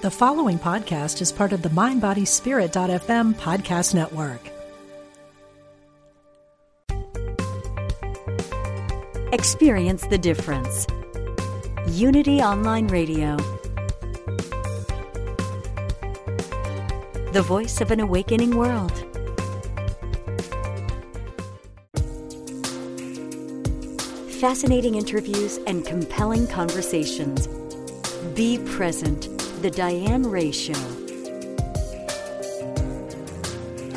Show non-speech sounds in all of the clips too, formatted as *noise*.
The following podcast is part of the MindBodySpirit.fm podcast network. Experience the difference. Unity Online Radio. The voice of an awakening world. Fascinating interviews and compelling conversations. Be present. The Diane Ray Show.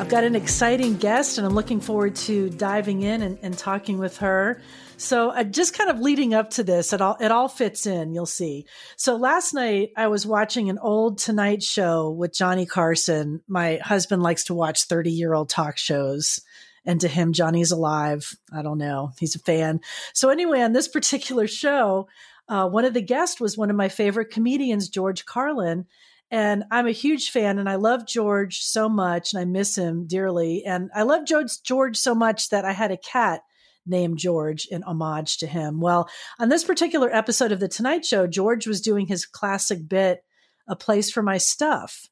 I've got an exciting guest, and I'm looking forward to diving in and, and talking with her. So, uh, just kind of leading up to this, it all it all fits in. You'll see. So, last night I was watching an old Tonight Show with Johnny Carson. My husband likes to watch 30 year old talk shows and to him johnny's alive i don't know he's a fan so anyway on this particular show uh, one of the guests was one of my favorite comedians george carlin and i'm a huge fan and i love george so much and i miss him dearly and i love george, george so much that i had a cat named george in homage to him. Well on this particular episode of the tonight show george was doing his classic bit a place for my stuff.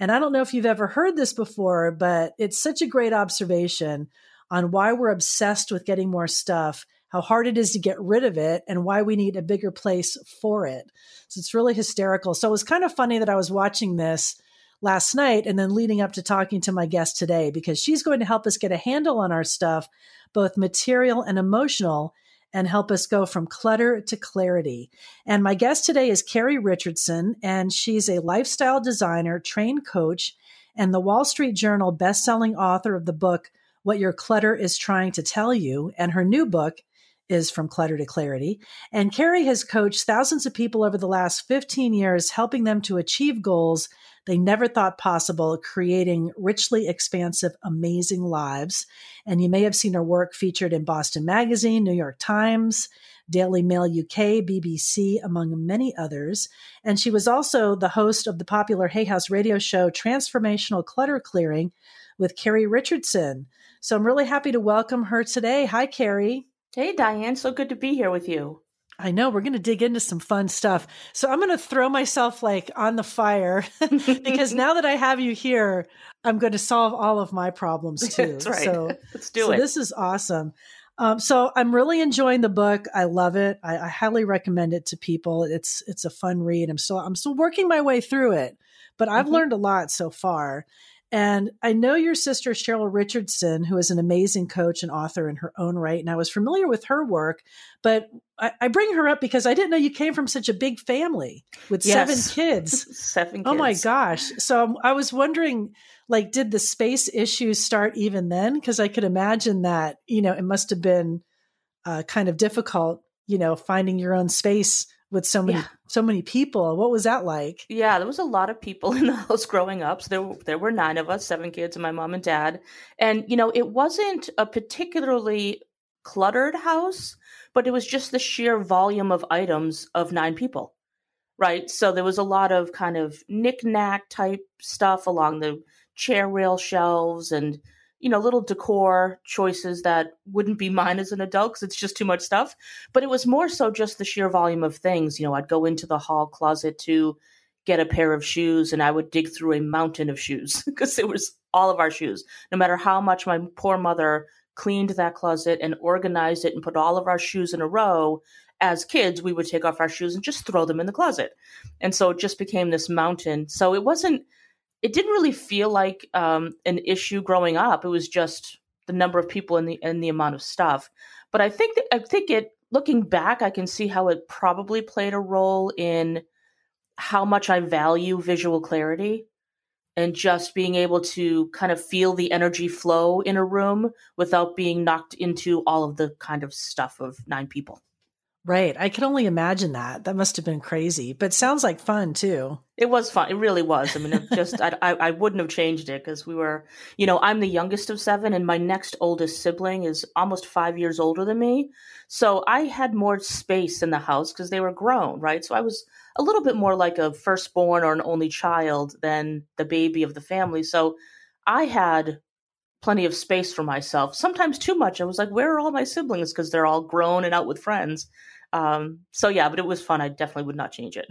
And I don't know if you've ever heard this before, but it's such a great observation on why we're obsessed with getting more stuff, how hard it is to get rid of it, and why we need a bigger place for it. So it's really hysterical. So it was kind of funny that I was watching this last night and then leading up to talking to my guest today because she's going to help us get a handle on our stuff, both material and emotional, and help us go from clutter to clarity. And my guest today is Carrie Richardson, and she's a lifestyle designer, trained coach, and the Wall Street Journal bestselling author of the book, What Your Clutter is Trying to Tell You. And her new book is From Clutter to Clarity. And Carrie has coached thousands of people over the last 15 years, helping them to achieve goals they never thought possible, creating richly expansive, amazing lives. And you may have seen her work featured in Boston Magazine, New York Times, Daily Mail UK, BBC, among many others. And she was also the host of the popular Hay House radio show Transformational Clutter Clearing with Carrie Richardson. So I'm really happy to welcome her today. Hi, Carrie. Hey, Diane. So good to be here with you. I know we're going to dig into some fun stuff. So I'm going to throw myself like on the fire *laughs* because *laughs* now that I have you here, I'm going to solve all of my problems *laughs* too. That's right. So let's do so it. This is awesome. Um, so I'm really enjoying the book. I love it. I, I, highly recommend it to people. It's it's a fun read. I'm still I'm still working my way through it, but I've mm-hmm. learned a lot so far. And I know your sister, Cheryl Richardson, who is an amazing coach and author in her own right. And I was familiar with her work, but I, I bring her up because I didn't know you came from such a big family with yes. seven kids. *laughs* seven kids. Oh my gosh. So I was wondering, like, did the space issues start even then? Because I could imagine that, you know, it must have been uh, kind of difficult, you know, finding your own space with so many yeah. So many people. What was that like? Yeah, there was a lot of people *laughs* in the house growing up. So there there were nine of us, seven kids, and my mom and dad. And you know, it wasn't a particularly cluttered house, but it was just the sheer volume of items of nine people. Right. So there was a lot of kind of knick-knack type stuff along the chair rail shelves and you know, little decor choices that wouldn't be mine as an adult because it's just too much stuff. But it was more so just the sheer volume of things. You know, I'd go into the hall closet to get a pair of shoes and I would dig through a mountain of shoes *laughs* because it was all of our shoes. No matter how much my poor mother cleaned that closet and organized it and put all of our shoes in a row, as kids, we would take off our shoes and just throw them in the closet. And so it just became this mountain. So it wasn't it didn't really feel like um, an issue growing up. It was just the number of people and the and the amount of stuff. But I think that I think it looking back, I can see how it probably played a role in how much I value visual clarity and just being able to kind of feel the energy flow in a room without being knocked into all of the kind of stuff of nine people. Right. I can only imagine that. That must have been crazy, but sounds like fun too. It was fun. It really was. I mean, it just I, I, I wouldn't have changed it because we were, you know, I'm the youngest of seven, and my next oldest sibling is almost five years older than me. So I had more space in the house because they were grown, right? So I was a little bit more like a firstborn or an only child than the baby of the family. So I had plenty of space for myself. Sometimes too much. I was like, where are all my siblings? Because they're all grown and out with friends. Um, so yeah, but it was fun. I definitely would not change it.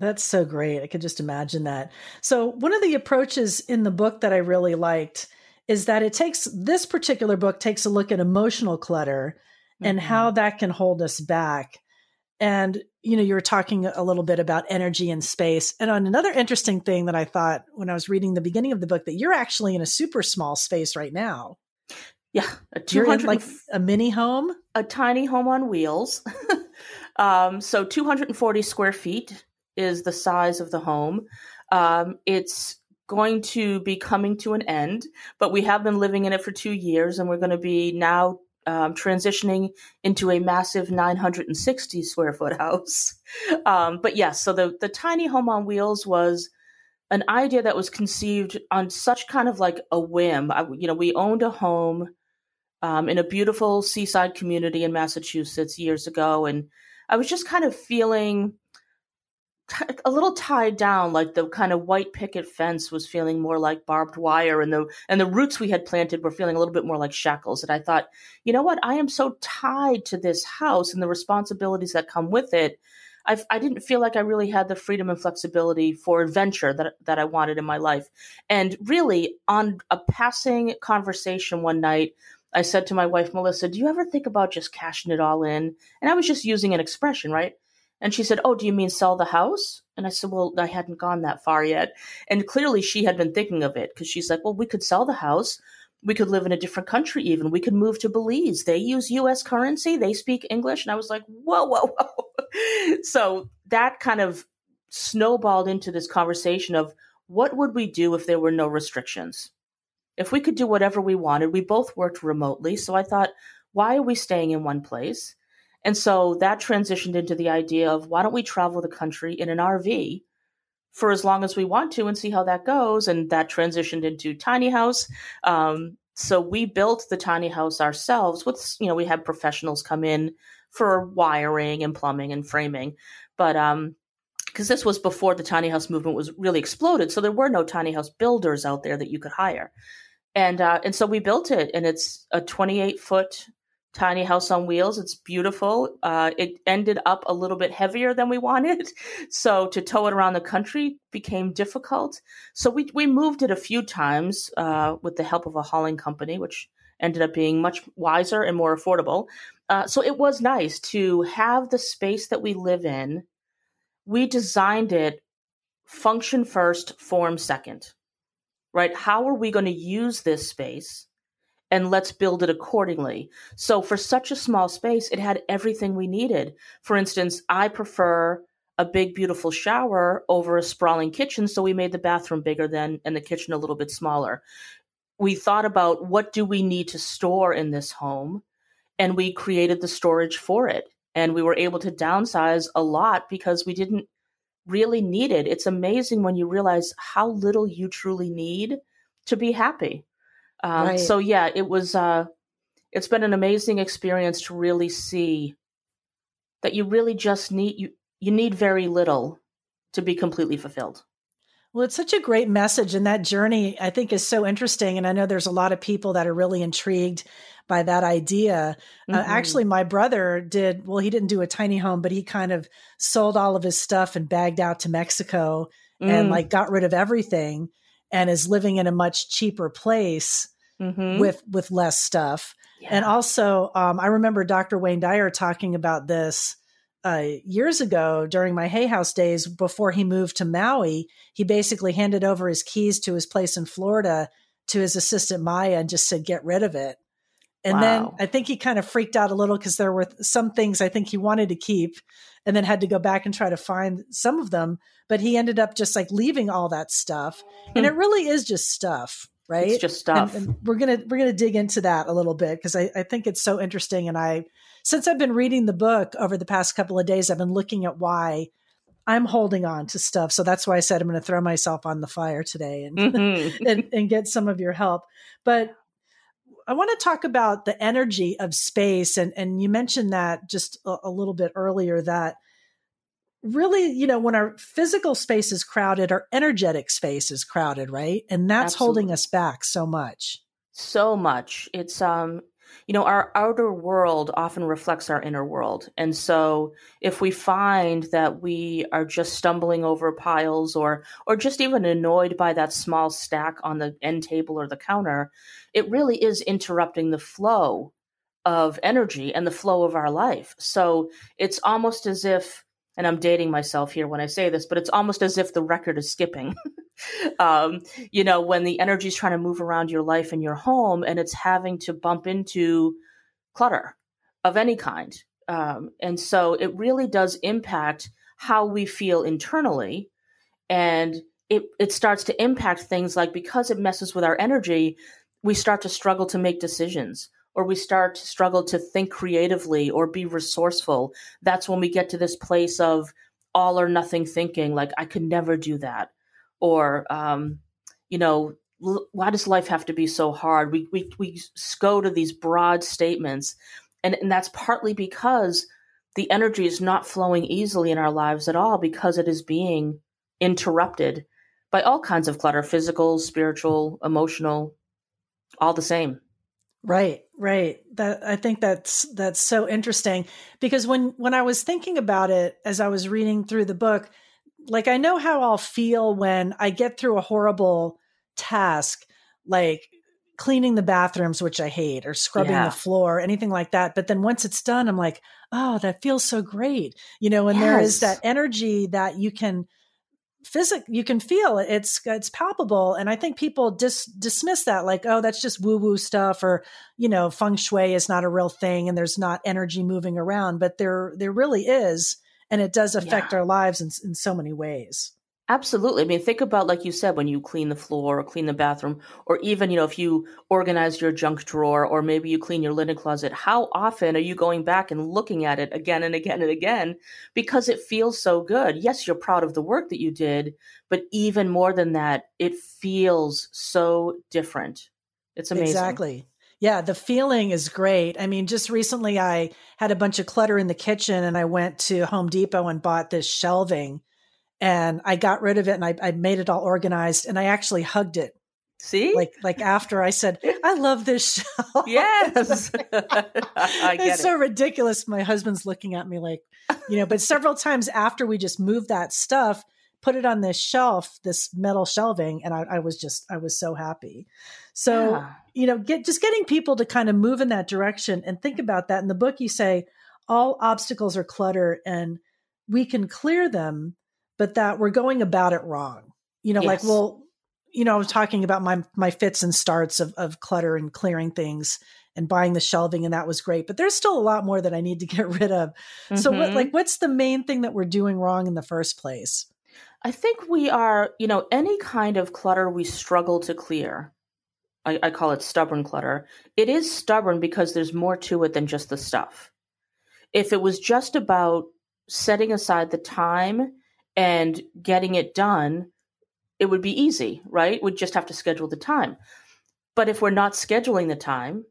That's so great. I could just imagine that. So, one of the approaches in the book that I really liked is that it takes this particular book takes a look at emotional clutter mm-hmm. and how that can hold us back. And, you know, you were talking a little bit about energy and space. And on another interesting thing that I thought when I was reading the beginning of the book, that you're actually in a super small space right now. Yeah, a 200 like a mini home, a tiny home on wheels. *laughs* um, so 240 square feet is the size of the home. Um, it's going to be coming to an end, but we have been living in it for two years, and we're going to be now um, transitioning into a massive 960 square foot house. *laughs* Um, but yes, so the the tiny home on wheels was an idea that was conceived on such kind of like a whim. I, you know, we owned a home um, in a beautiful seaside community in Massachusetts years ago, and I was just kind of feeling *laughs* a little tied down like the kind of white picket fence was feeling more like barbed wire and the and the roots we had planted were feeling a little bit more like shackles and i thought you know what? I am so tied to this house and the responsibilities that come with it. I've, i did not feel like i really had the freedom and flexibility for adventure that, that i wanted in my life. And really on a passing conversation one night i said to my wife melissa do you ever think about just cashing it all in and i was just using an expression right and she said, Oh, do you mean sell the house? And I said, Well, I hadn't gone that far yet. And clearly she had been thinking of it because she's like, Well, we could sell the house. We could live in a different country, even. We could move to Belize. They use US currency, they speak English. And I was like, Whoa, whoa, whoa. *laughs* so that kind of snowballed into this conversation of what would we do if there were no restrictions? If we could do whatever we wanted, we both worked remotely. So I thought, why are we staying in one place? And so that transitioned into the idea of why don't we travel the country in an RV for as long as we want to and see how that goes. And that transitioned into tiny house. Um, so we built the tiny house ourselves with, you know, we had professionals come in for wiring and plumbing and framing. But, um, because this was before the tiny house movement was really exploded, so there were no tiny house builders out there that you could hire, and uh, and so we built it, and it's a 28 foot tiny house on wheels. It's beautiful. Uh, it ended up a little bit heavier than we wanted, *laughs* so to tow it around the country became difficult. So we we moved it a few times uh, with the help of a hauling company, which ended up being much wiser and more affordable. Uh, so it was nice to have the space that we live in. We designed it function first, form second. Right? How are we going to use this space? and let's build it accordingly. So for such a small space, it had everything we needed. For instance, I prefer a big beautiful shower over a sprawling kitchen, so we made the bathroom bigger than and the kitchen a little bit smaller. We thought about what do we need to store in this home and we created the storage for it. And we were able to downsize a lot because we didn't really needed. It's amazing when you realize how little you truly need to be happy. Um, right. So yeah, it was. Uh, it's been an amazing experience to really see that you really just need you you need very little to be completely fulfilled. Well, it's such a great message, and that journey I think is so interesting. And I know there's a lot of people that are really intrigued by that idea. Uh, mm-hmm. Uh, actually, my brother did. Well, he didn't do a tiny home, but he kind of sold all of his stuff and bagged out to Mexico mm. and like got rid of everything and is living in a much cheaper place mm-hmm. with with less stuff. Yeah. And also, um, I remember Dr. Wayne Dyer talking about this uh, years ago during my Hay House days before he moved to Maui. He basically handed over his keys to his place in Florida to his assistant Maya and just said, "Get rid of it." And wow. then I think he kind of freaked out a little because there were some things I think he wanted to keep and then had to go back and try to find some of them. But he ended up just like leaving all that stuff. And hmm. it really is just stuff, right? It's just stuff. And, and we're gonna we're gonna dig into that a little bit because I, I think it's so interesting. And I since I've been reading the book over the past couple of days, I've been looking at why I'm holding on to stuff. So that's why I said I'm going to throw myself on the fire today and, mm-hmm. *laughs* and, and get some of your help. But I want to talk about the energy of space. And, and you mentioned that just a, a little bit earlier that really, you know, when our physical space is crowded, our energetic space is crowded, right? And that's Absolutely. holding us back so much. So much. It's, um, you know, our outer world often reflects our inner world. And so if we find that we are just stumbling over piles or or just even annoyed by that small stack on the end table or the counter, it really is interrupting the flow of energy and the flow of our life. So it's almost as if and I'm dating myself here when I say this, but it's almost as if the record is skipping. *laughs* *laughs* um, you know, when the energy is trying to move around your life and your home and it's having to bump into clutter of any kind. Um, and so it really does impact how we feel internally. And it, it starts to impact things like because it messes with our energy, we start to struggle to make decisions or we start to struggle to think creatively or be resourceful, that's when we get to this place of all or nothing thinking, like, I could never do that. Or, um, you know, why does life have to be so hard? We, we, we go to these broad statements, and, and that's partly because the energy is not flowing easily in our lives at all because it is being interrupted by all kinds of clutter physical, spiritual, emotional, all the same. Right, right. That I think that's that's so interesting because when when I was thinking about it as I was reading through the book, like I know how I'll feel when I get through a horrible task like cleaning the bathrooms which I hate or scrubbing yeah. the floor, anything like that, but then once it's done I'm like, "Oh, that feels so great." You know, and yes. there is that energy that you can physic you can feel it it's it's palpable and i think people dis, dismiss that like oh that's just woo woo stuff or you know feng shui is not a real thing and there's not energy moving around but there there really is and it does affect yeah. our lives in, in so many ways Absolutely. I mean, think about, like you said, when you clean the floor or clean the bathroom, or even, you know, if you organize your junk drawer or maybe you clean your linen closet, how often are you going back and looking at it again and again and again because it feels so good? Yes, you're proud of the work that you did, but even more than that, it feels so different. It's amazing. Exactly. Yeah, the feeling is great. I mean, just recently I had a bunch of clutter in the kitchen and I went to Home Depot and bought this shelving and I got rid of it and I, I made it all organized and I actually hugged it. See, like like after I said, I love this show. *laughs* Yes, it's *laughs* so ridiculous. My husband's looking at me like, you know. But several times after we just moved that stuff, put it on this shelf, this metal shelving, and I, I was just I was so happy. So yeah. you know, get just getting people to kind of move in that direction and think about that. In the book, you say all obstacles are clutter, and we can clear them but that we're going about it wrong. You know, yes. like, well, you know, I was talking about my my fits and starts of of clutter and clearing things and buying the shelving, and that was great. But there's still a lot more that I need to *laughs* get rid of. Mm-hmm. So, what, like, what's the main thing that we're doing wrong in the first place? I think we are, you know, any kind of clutter we struggle to clear. I, I call it stubborn clutter. It is stubborn because there's more to it than just the stuff. If it was just about setting aside the time and getting it done, it would be easy, right? We'd just have to schedule the time. But if we're not scheduling the time,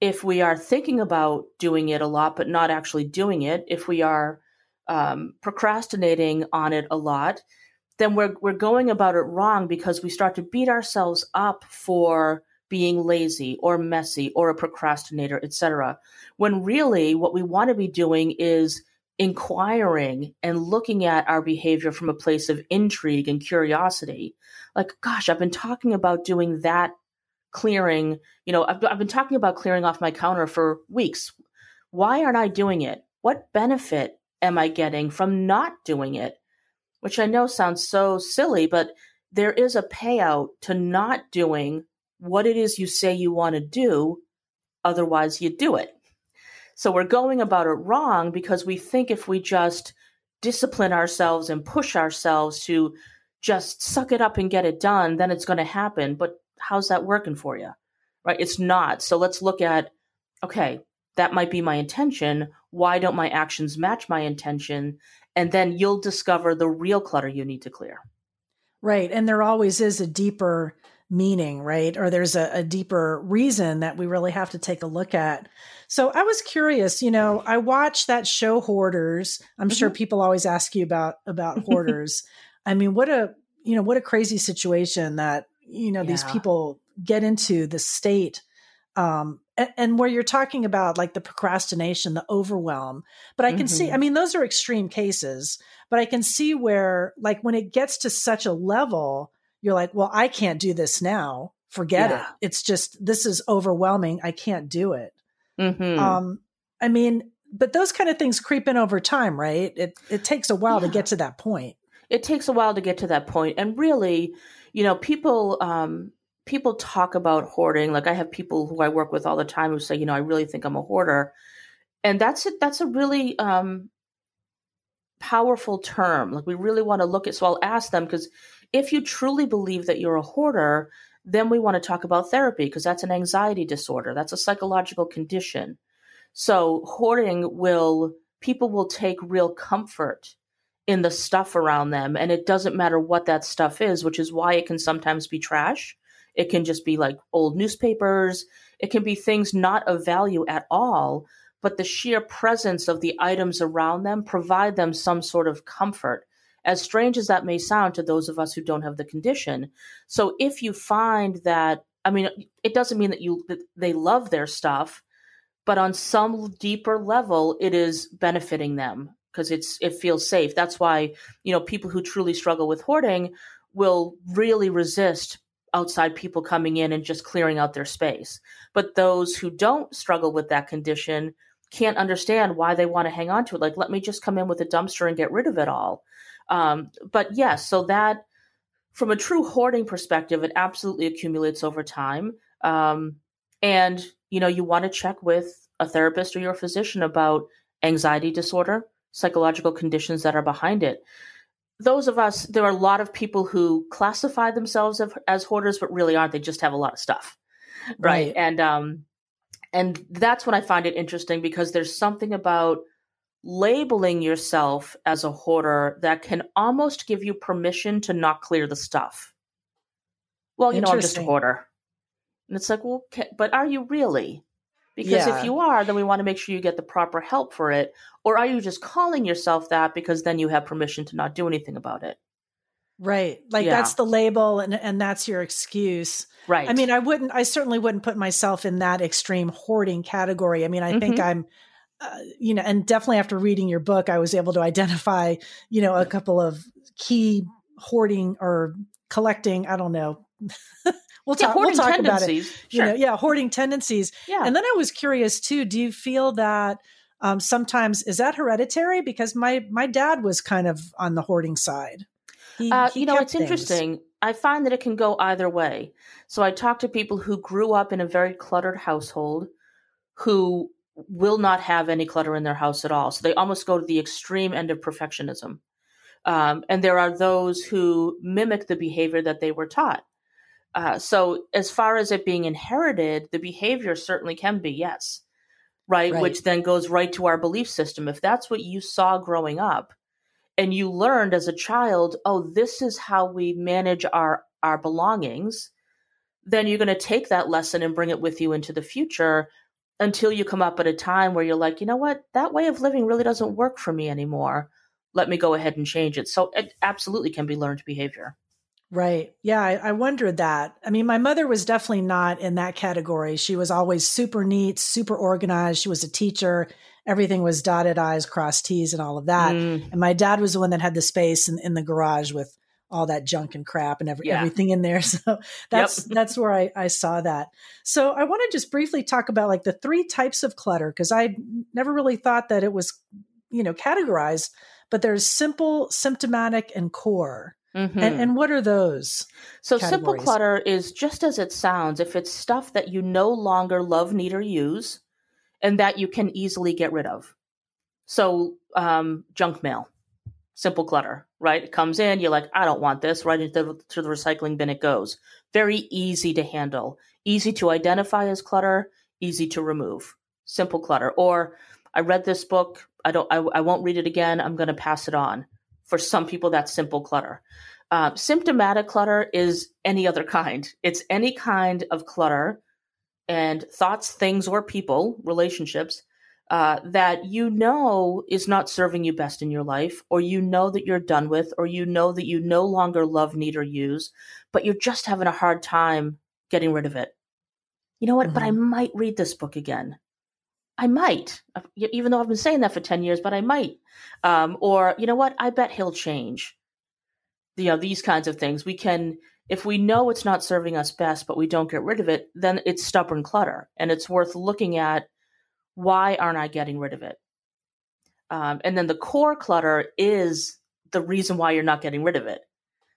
if we are thinking about doing it a lot but not actually doing it, if we are um, procrastinating on it a lot, then we're we're going about it wrong because we start to beat ourselves up for being lazy or messy or a procrastinator, etc. When really what we want to be doing is inquiring and looking at our behavior from a place of intrigue and curiosity. Like, gosh, I've been talking about doing that clearing. You know, I've, I've been talking about clearing off my counter for weeks. Why aren't I doing it? What benefit am I getting from not doing it? Which I know sounds so silly, but there is a payout to not doing what it is you say you want to do. Otherwise, you do it. So we're going about it wrong because we think if we just discipline ourselves and push ourselves to just suck it up and get it done, then it's going to happen. But how's that working for you? Right? It's not. So let's look at okay, that might be my intention. Why don't my actions match my intention? And then you'll discover the real clutter you need to clear. Right. And there always is a deeper meaning, right? Or there's a, a, deeper reason that we really have to take a look at. So I was curious, you know, I watched that show Hoarders. I'm mm-hmm. sure people always ask you about about *laughs* hoarders. I mean, what a you know, what a crazy situation that, you know, yeah. these people get into the state um and, where you're talking about like the procrastination, the overwhelm. But I can mm-hmm. see, I mean, those are extreme cases, but I can see where, like, when it gets to such a level, you're like, well, I can't do this now. Forget yeah. it. It's just, this is overwhelming. I can't do it. Mm-hmm. Um, I mean, but those kind of things creep in over time, right? It, it takes a while yeah. to get to that point. It takes a while to get to that. And really, you know, people, um, people talk about hoarding. Like I have people who I work with all the time who say, you know, I really think I'm a hoarder, and that's it. That's a really um, powerful term. Like we really want to look at. So I'll ask them because if you truly believe that you're a hoarder, then we want to talk about therapy because that's an anxiety disorder. That's a psychological condition. So hoarding will people will take real comfort in the stuff around them and it doesn't matter what that stuff is, which is why it can sometimes be trash it can just be like old newspapers. It can be things not of value at all, but the sheer presence of the items around them provide them some sort of comfort. As strange as that may sound to those of us who don't have the condition. So if you find that, I mean, it doesn't mean that you that they love their stuff, but on some deeper level, it is benefiting them because it's it feels safe. That's why you know people who truly struggle with hoarding will really resist outside people coming in and just clearing out their space. But those who don't struggle with that condition can't understand why they want to hang on to it. Like, let me just come in with a dumpster and get rid of it all. Um, but yes, yeah, so that from a true hoarding perspective, it absolutely accumulates over time. Um, and you know, you want to check with a therapist or your physician about anxiety disorder, psychological conditions that are behind it those of us, there are a lot of people who classify themselves as, as hoarders, but really aren't. They just have a lot of stuff, right? right? And um, and that's when I find it interesting because there's something about labeling yourself as a hoarder that can almost give you permission to not clear the stuff. Well, you know, I'm just a hoarder, and it's like, well, but are you really? Because yeah. if you are, then we want to make sure you get the proper help for it. Or are you just calling yourself that because then you have permission to not do anything about it? Right. Like yeah. that's the label and and that's your excuse. Right. I mean, I wouldn't I certainly wouldn't put myself in that extreme hoarding category. I mean, I mm-hmm. think I'm uh, you know, and definitely after reading your book, I was able to identify, you know, a couple of key hoarding or collecting, I don't know, we'll talk. Yeah, we'll talk about it. Sure. You know, yeah, hoarding tendencies. Yeah. And then I was curious too. Do you feel that um, sometimes is that hereditary? Because my my dad was kind of on the hoarding side. He, uh, he you know, it's things. interesting. I find that it can go either way. So I talk to people who grew up in a very cluttered household, who will not have any clutter in their house at all. So they almost go to the extreme end of perfectionism. Um, and there are those who mimic the behavior that they were taught. Uh, so, as far as it being inherited, the behavior certainly can be yes, right? right? Which then goes right to our belief system. If that's what you saw growing up, and you learned as a child, oh, this is how we manage our our belongings, then you're going to take that lesson and bring it with you into the future until you come up at a time where you're like, you know what, that way of living really doesn't work for me anymore. Let me go ahead and change it. So it absolutely can be learned behavior. Right. Yeah, I, I, wondered that. I mean, my mother was definitely not in that category. She was always super neat, super organized. She was a teacher. Everything was dotted I's, crossed T's, and all of that. Mm. And my dad was the one that had the space in, in the garage with all that junk and crap and every, yeah. everything in there. *laughs* So that's yep. that's where I, I saw that. So I want to just briefly talk about like the three types of clutter because I never really thought that it was, you know, categorized. But there's simple, symptomatic, and core. Mm-hmm. And, and, what are those? So, simple clutter is just as it sounds. If it's stuff that you no longer love, need, or use, and that you can easily get rid of. So, um, junk mail, simple clutter, right? It comes in, you're like, I don't want this, right into the, to the recycling bin it goes. Very easy to handle, easy to identify as clutter, easy to remove. Simple clutter. Or, I read this book, I don't, I, I won't read it again, I'm going to pass it on for some people, that's simple clutter. Uh, symptomatic clutter is any other kind. It's any kind of clutter and thoughts, things, or people, relationships uh, that you know is not serving you best in your life, or you know that you're done with, or you know that you no longer love, need, or use, but you're just having a hard time getting rid of it. You know what? Mm-hmm. But I mm-hmm. might read this book again. I might, even though I've been saying that for 10 years, but I might. Um, or, you know what? I bet he'll change. You know, these kinds of things. We can, if we know it's not serving us best, but we don't get rid of it, then it's stubborn clutter. And it's worth looking at why aren't I getting rid of it? Um, and then the core clutter is the reason why you're not getting rid of it.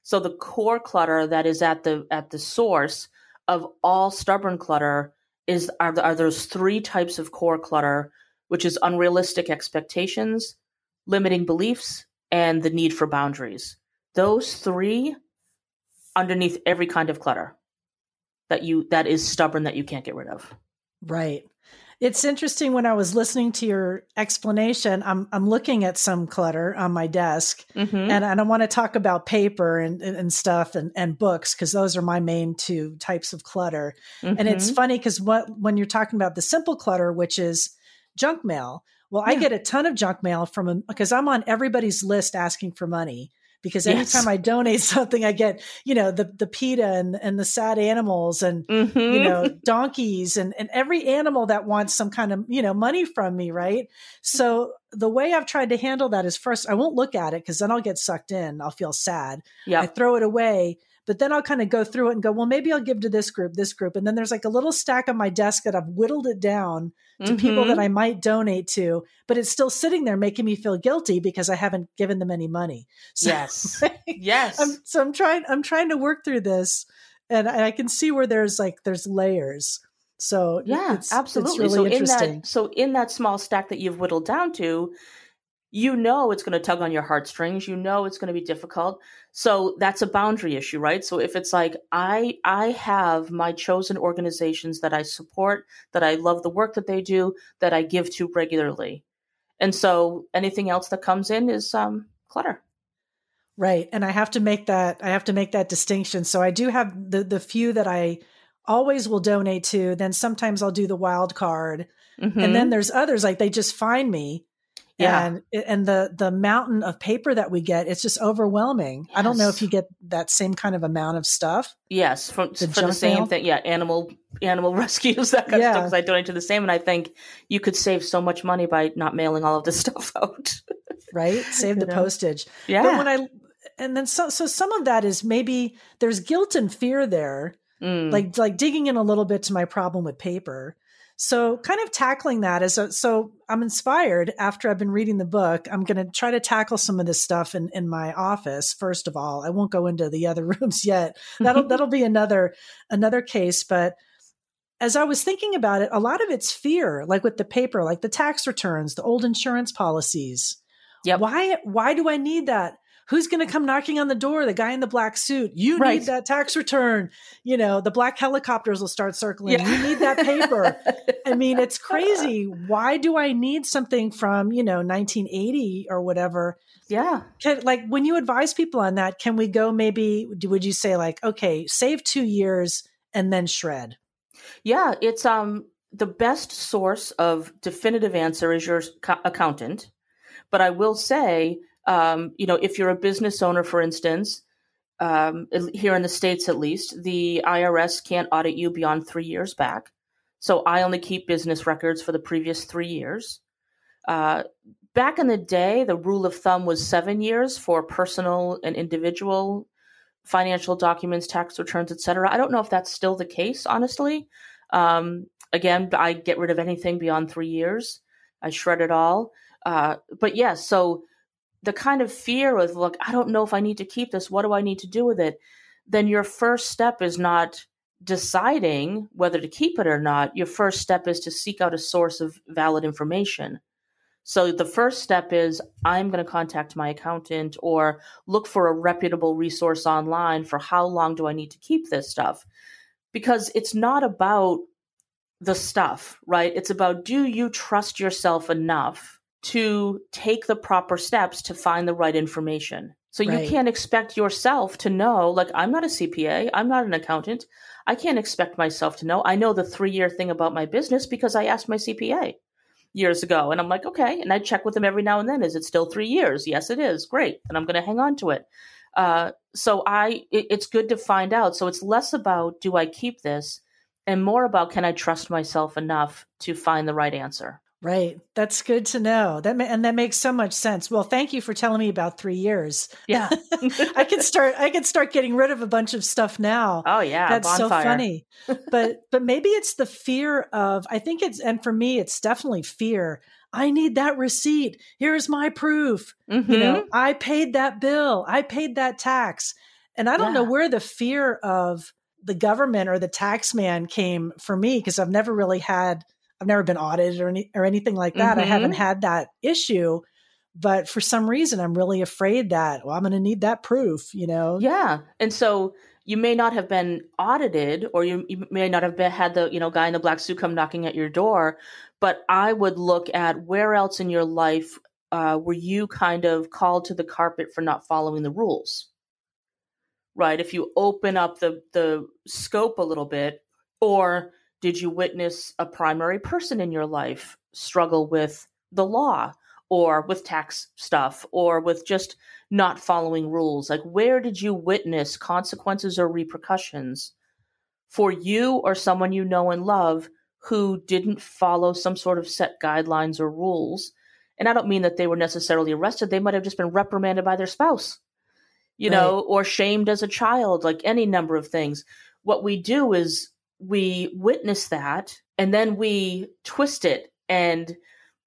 So the core clutter that is at the at the source of all stubborn clutter is are, are those three types of core clutter, which is unrealistic expectations, limiting beliefs, and the need for boundaries. Those three underneath every kind of clutter that you that is stubborn that you can't get rid of. Right. It's interesting when I was listening to your explanation, I'm I'm looking at some clutter on my desk mm-hmm. and, and I want to talk about paper and, and stuff and, and books because those are my main two types of clutter. Mm-hmm. And it's mm-hmm. funny because what when you're talking about the simple clutter, which is junk mail, well, yeah. I get a ton of junk mail from because I'm on everybody's list asking for money because anytime yes. I donate *laughs* something, I get, you know, the, the PETA and, and the sad animals and, mm-hmm. you know, *laughs* donkeys and, and every animal that wants some kind of, you know, money from me. Right. So the way I've tried to handle that is first, I won't look at it because then I'll get sucked in. I'll feel sad. Yeah. I throw it away but then I'll kind of go through it and go, well, maybe I'll give to this group, this group. And then there's like a little stack on my desk that I've whittled it down to mm-hmm. people that mm-hmm. I might donate to, but it's still sitting there making me feel guilty because I haven't given them any money. *laughs* So, yes. yes. I'm, so I'm trying, I'm trying to work through this and I can see where there's like, there's layers. So yeah, it's, absolutely. It's really so in that, so in that small stack that you've whittled down to, you know it's going to tug on your heartstrings you know it's going to be difficult. So that's a boundary issue right? So if it's like i i have my chosen organizations that i support that i love the work that they do that i give to regularly. And so anything else that comes in is um clutter. Right and i have to make that i have to make that distinction. So i do have the the few that i always will donate to then sometimes i'll do the wild card. Mm-hmm. and then mm-hmm. there's others like they just find me yeah. and and the the mountain of paper that we get it's just overwhelming yes. i don't know if you get that same kind of amount of stuff yes from the, for the same mail. thing yeah animal animal *laughs* rescues that kind yeah. of stuff because i donate to the same and i think you could save so much money by not mailing all of this *laughs* stuff out right *laughs* save the know? postage yeah but when i and then so so some of that is maybe there's guilt and fear there mm. like like digging in a little bit to my problem with paper so, kind of tackling that is a, so I'm inspired after I've been reading the book. I'm going to try to tackle some of this stuff in, in my office. First of all, I won't go into the other *laughs* rooms yet. That'll *laughs* that'll be another another case. But as I was thinking about it, a lot of it's fear, like with the paper, like the tax returns, the old insurance policies. Yeah. Why why do I need that? Who's going to come knocking on the door? The guy in the black suit. You right. need that tax return. You know, the black helicopters will start circling. Yeah. You need that paper. I mean, *laughs* it's crazy. Why do I need something from, you know, 1980 or whatever? Yeah. Can, like when you advise people on that, can we go maybe, would you say like, okay, save two years and then shred? Yeah. It's, um, the best source of definitive answer is your accountant. But I will say um, you know, if you're a business owner, for instance, um, here in the states at least, the IRS can't audit you beyond three years back. So I only keep business records for the previous three years. Uh, back in the day, the rule of thumb was seven years for personal and individual financial documents, tax returns, etc. I don't know if that's still the case, honestly. Um, again, I get rid of anything beyond three years. I shred it all. Uh, but yes, yeah, so the kind of fear of look i don't know if i need to keep this. What do i need to do with it? Then your first step is not deciding whether to keep it or not. Your first step is to seek out a source of valid information. So the first step is i'm going to contact my accountant or look for a reputable resource online for how long do i need to keep this stuff? Because it's not about the stuff right? It's about do you trust yourself enough to take the proper steps to find the right information. So right. you can't expect yourself to know, like, I'm not a CPA, I'm not an accountant. I can't expect myself to know. I know the three year thing about my business because I asked my CPA years ago. And I'm like, okay. And I check with them every now and then. Is it still three years? Yes, it is. Great. And I'm going to hang on to it. Uh, so I, it, it's good to find out. So it's less about do I keep this and more about can I trust myself enough to find the right answer. Right. That's good to know. That ma- and that makes so much sense. Well, thank you for telling me about 3 years. Yeah. *laughs* I can start I can start getting rid of a bunch of stuff now. *laughs* Oh yeah, That's bonfire. so funny. but *laughs* but maybe it's the fear of I think it's and for me it's definitely fear. I need that receipt. Here's my proof. Mhm. You know, I paid that bill. I paid that tax. And I don't know where the fear of the government or the tax man came for me because I've never really had I've never been audited or any, or anything like that. I Mhm. haven't had that issue, but for some reason I'm really afraid that well I'm going to need that proof, you know. Yeah. And so you may not have been audited or you, you may not have been, had the, you know, guy in the black suit come knocking at your door, but I would look at where else in your life uh, were you kind of called to the carpet for not following the rules? Right? If you open up the the scope a little bit or did you witness a primary person in your life struggle with the law or with tax stuff or with just not following rules? Like, where did you witness consequences or repercussions for you or someone you know and love who didn't follow some sort of set guidelines or rules? And I don't mean that they were necessarily arrested, they might have just been reprimanded by their spouse, you know, or shamed as a child, like any number of things. What we do is we witness that and then we twist it and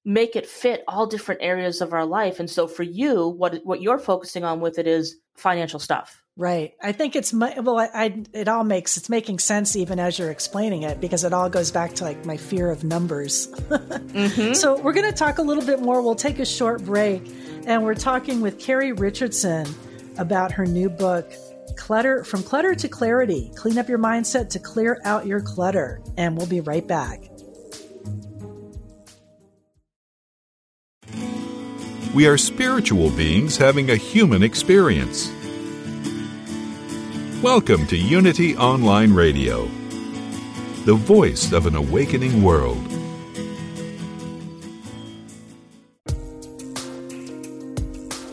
make it fit all different areas of our life. And so for you, what what you're focusing on with it is financial stuff. Right. I think it's my, well, I, I, it all makes, it's making sense even as you're explaining it because it all goes back to like my fear of numbers. *laughs* Mm-hmm. So we're going to talk a little bit more. We'll take a short break and we're talking with Carrie Richardson about her new book, Clutter from Clutter to Clarity. Clean up your mindset to clear out your clutter. And we'll be right back. We are spiritual beings having a human experience. Welcome to Unity Online Radio, the voice of an awakening world.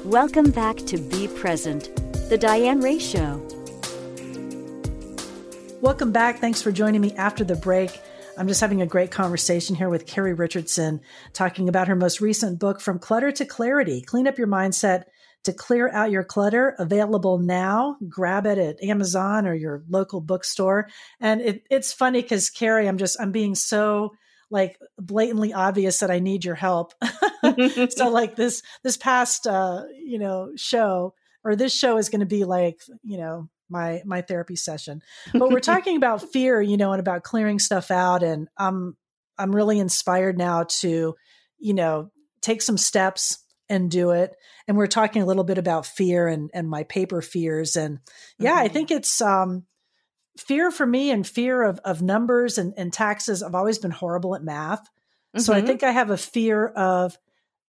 Welcome back to Be Present, the Diane Ray Show. Welcome back. Thanks for joining me after the break. I'm just having a great conversation here with Carrie Richardson, talking about her most recent book, From Clutter to Clarity Clean Up Your Mindset to Clear Out Your Clutter. Available now. Grab it at Amazon or your local bookstore. And it, it's funny because, Carrie, I'm just, I'm being so like blatantly obvious that I need your help. *laughs* so like this this past uh you know show or this show is going to be like you know my my therapy session but we're *laughs* talking about fear you know and about clearing stuff out and i'm i'm really inspired now to you know take some steps and do it and we're talking a little bit about fear and and my paper fears and yeah i Mhm. think it's um fear for me and fear of of numbers and, and taxes i've always been horrible at math so i Mhm. think i have a fear of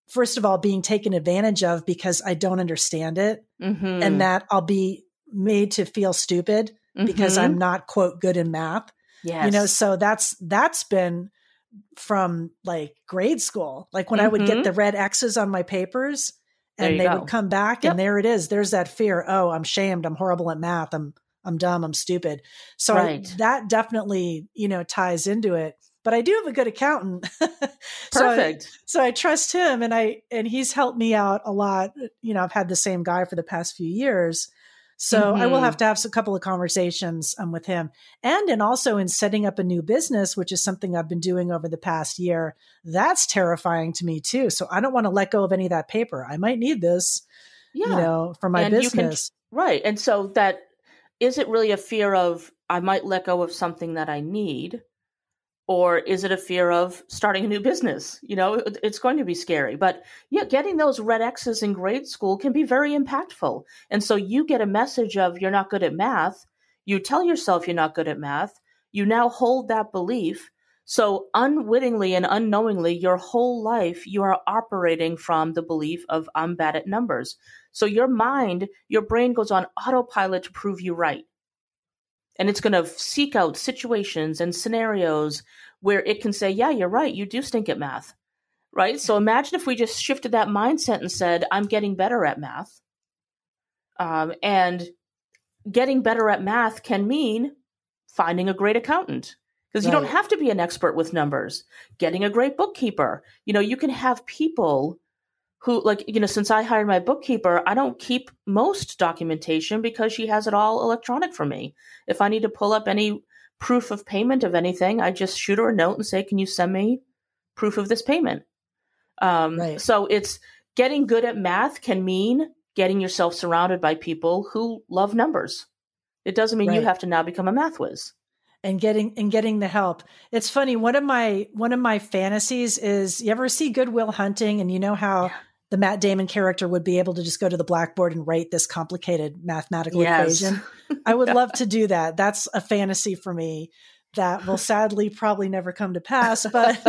first of all being taken advantage of because i don't understand it Mhm. and that i'll be made to feel stupid because Mhm. i'm not quote good in math yes. you know so that's that's been from like grade school like when i would get Mhm. the red x's on my papers and they go. would come back Yep. and there it is there's that fear oh i'm shamed i'm horrible at math i'm i'm dumb i'm stupid so I- that definitely you know ties into it but i do have a good accountant *laughs* So I- perfect. so I trust him and I and he's helped me out a lot. You know, I've had the same guy for the past few years. So I will have to have a couple of conversations um, with him. And and also in setting up a new business, which is something I've been doing over the past year. That's terrifying to me too. So I don't want to let go of any of that paper. I might need this, yeah. you know, for my And you can- business. Right. And so that is it really a fear of I might let go of something that I need or is it a fear of starting a new business? You know, it's going to be scary. But yeah, getting those red X's in grade school can be very impactful. And so you get a message of you're not good at math. You tell yourself you're not good at math. You now hold that belief. So unwittingly and unknowingly, your whole life, you are operating from the belief of I'm bad at numbers. So your mind, your brain goes on autopilot to prove you right. And it's going to seek out situations and scenarios where it can say, yeah, you're right. You do stink at math. Right. So imagine if we just shifted that mindset and said, I'm getting better at math. Um, and getting better at math can mean finding a great accountant because you don't have to be an expert with numbers. Getting a great bookkeeper. You know, you can have people who like you know since i hired my bookkeeper i don't keep most documentation because she has it all electronic for me if i need to pull up any proof of payment of anything i just shoot her a note and say can you send me proof of this payment um, Right. so it's getting good at math can mean getting yourself surrounded by people who love numbers it doesn't mean you have to now become a math whiz and getting and getting the help. It's funny. One of my one of my fantasies is you ever see Good Will Hunting, and you know how the Matt Damon character would be able to just go to the blackboard and write this complicated mathematical Yes. equation. I would *laughs* love to do that. That's a fantasy for me that will sadly probably never come to pass, but *laughs*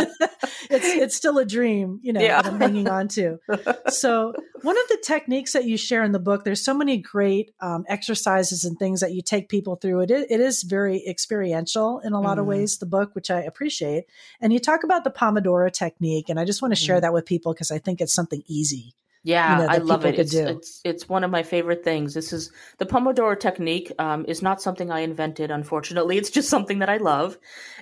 it's it's still a dream, you know, Yeah. that I'm hanging on to. So one of the techniques that you share in the book, there's so many great um, exercises and things that you take people through. It is, it is very experiential in a lot of Mhm. ways, the book, which I appreciate. And you talk about the Pomodoro technique, and I just want to share Mhm. that with people because I think it's something easy. Yeah, you know, I love it. It's, it's it's one of my favorite things. This is the Pomodoro technique. Um, is not something I invented, unfortunately. It's just something that I love,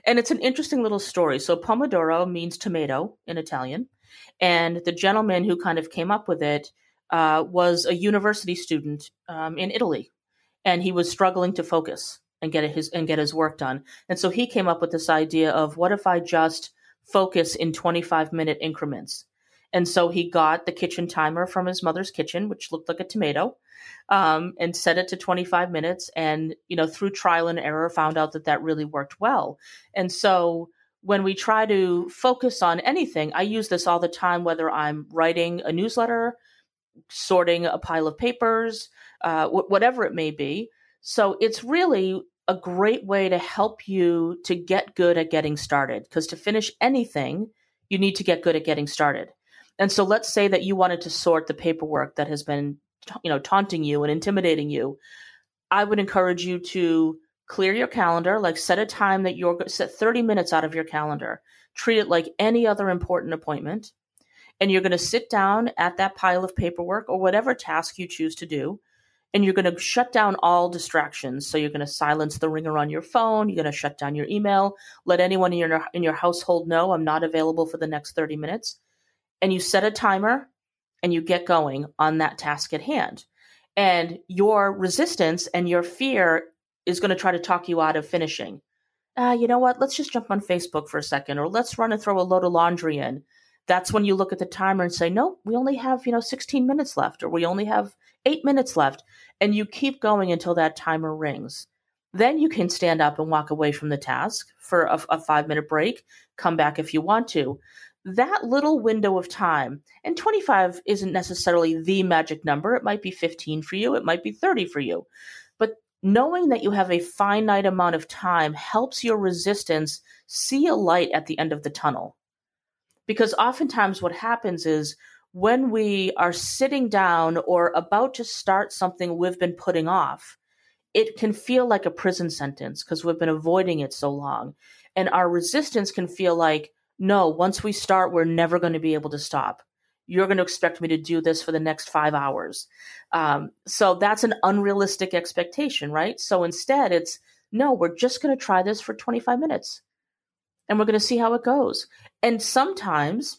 and it's an interesting little story. So Pomodoro means tomato in Italian, and the gentleman who kind of came up with it uh, was a university student um, in Italy, and he was struggling to focus and get his and get his work done. And so he came up with this idea of what if I just focus in 25 minute increments. And so he got the kitchen timer from his mother's kitchen, which looked like a tomato, um, and set it to 25 minutes. And, you know, through trial and error, found out that that really worked well. And so when we try to focus on anything, I use this all the time, whether I'm writing a newsletter, sorting a pile of papers, uh, wh- whatever it may be. So it's really a great way to help you to get good at getting started. Because to finish anything, you need to get good at getting started. And so let's say that you wanted to sort the paperwork that has been, you know, taunting you and intimidating you. I would encourage you to clear your calendar, like set a time that you're set 30 minutes out of your calendar. Treat it like any other important appointment. And you're going to sit down at that pile of paperwork or whatever task you choose to do. And you're going to shut down all distractions. So you're going to silence the ringer on your phone. You're going to shut down your email. Let anyone in your in your household know I'm not available for the next 30 minutes and you set a timer and you get going on that task at hand. And your resistance and your fear is going to try to talk you out of finishing. Uh, you know what? Let's just jump on Facebook for a second, or let's run and throw a load of laundry in. That's when you look at the timer and say, no, we only have, you know, 16 minutes left, or we only have eight minutes left. And you keep going until that timer rings. Then you can stand up and walk away from the task for a, a five minute break, come back if you want to that little window of time, and 25 isn't necessarily the magic number. It might be 15 for you, it might be 30 for you. But knowing that you have a finite amount of time helps your resistance see a light at the end of the tunnel. Because oftentimes what happens is when we are sitting down or about to start something we've been putting off, it can feel like a prison sentence because we've been avoiding it so long. And our resistance can feel like, no, once we start, we're never going to be able to stop. You're going to expect me to do this for the next five hours. Um, so that's an unrealistic expectation, right? So instead, it's no, we're just going to try this for 25 minutes and we're going to see how it goes. And sometimes,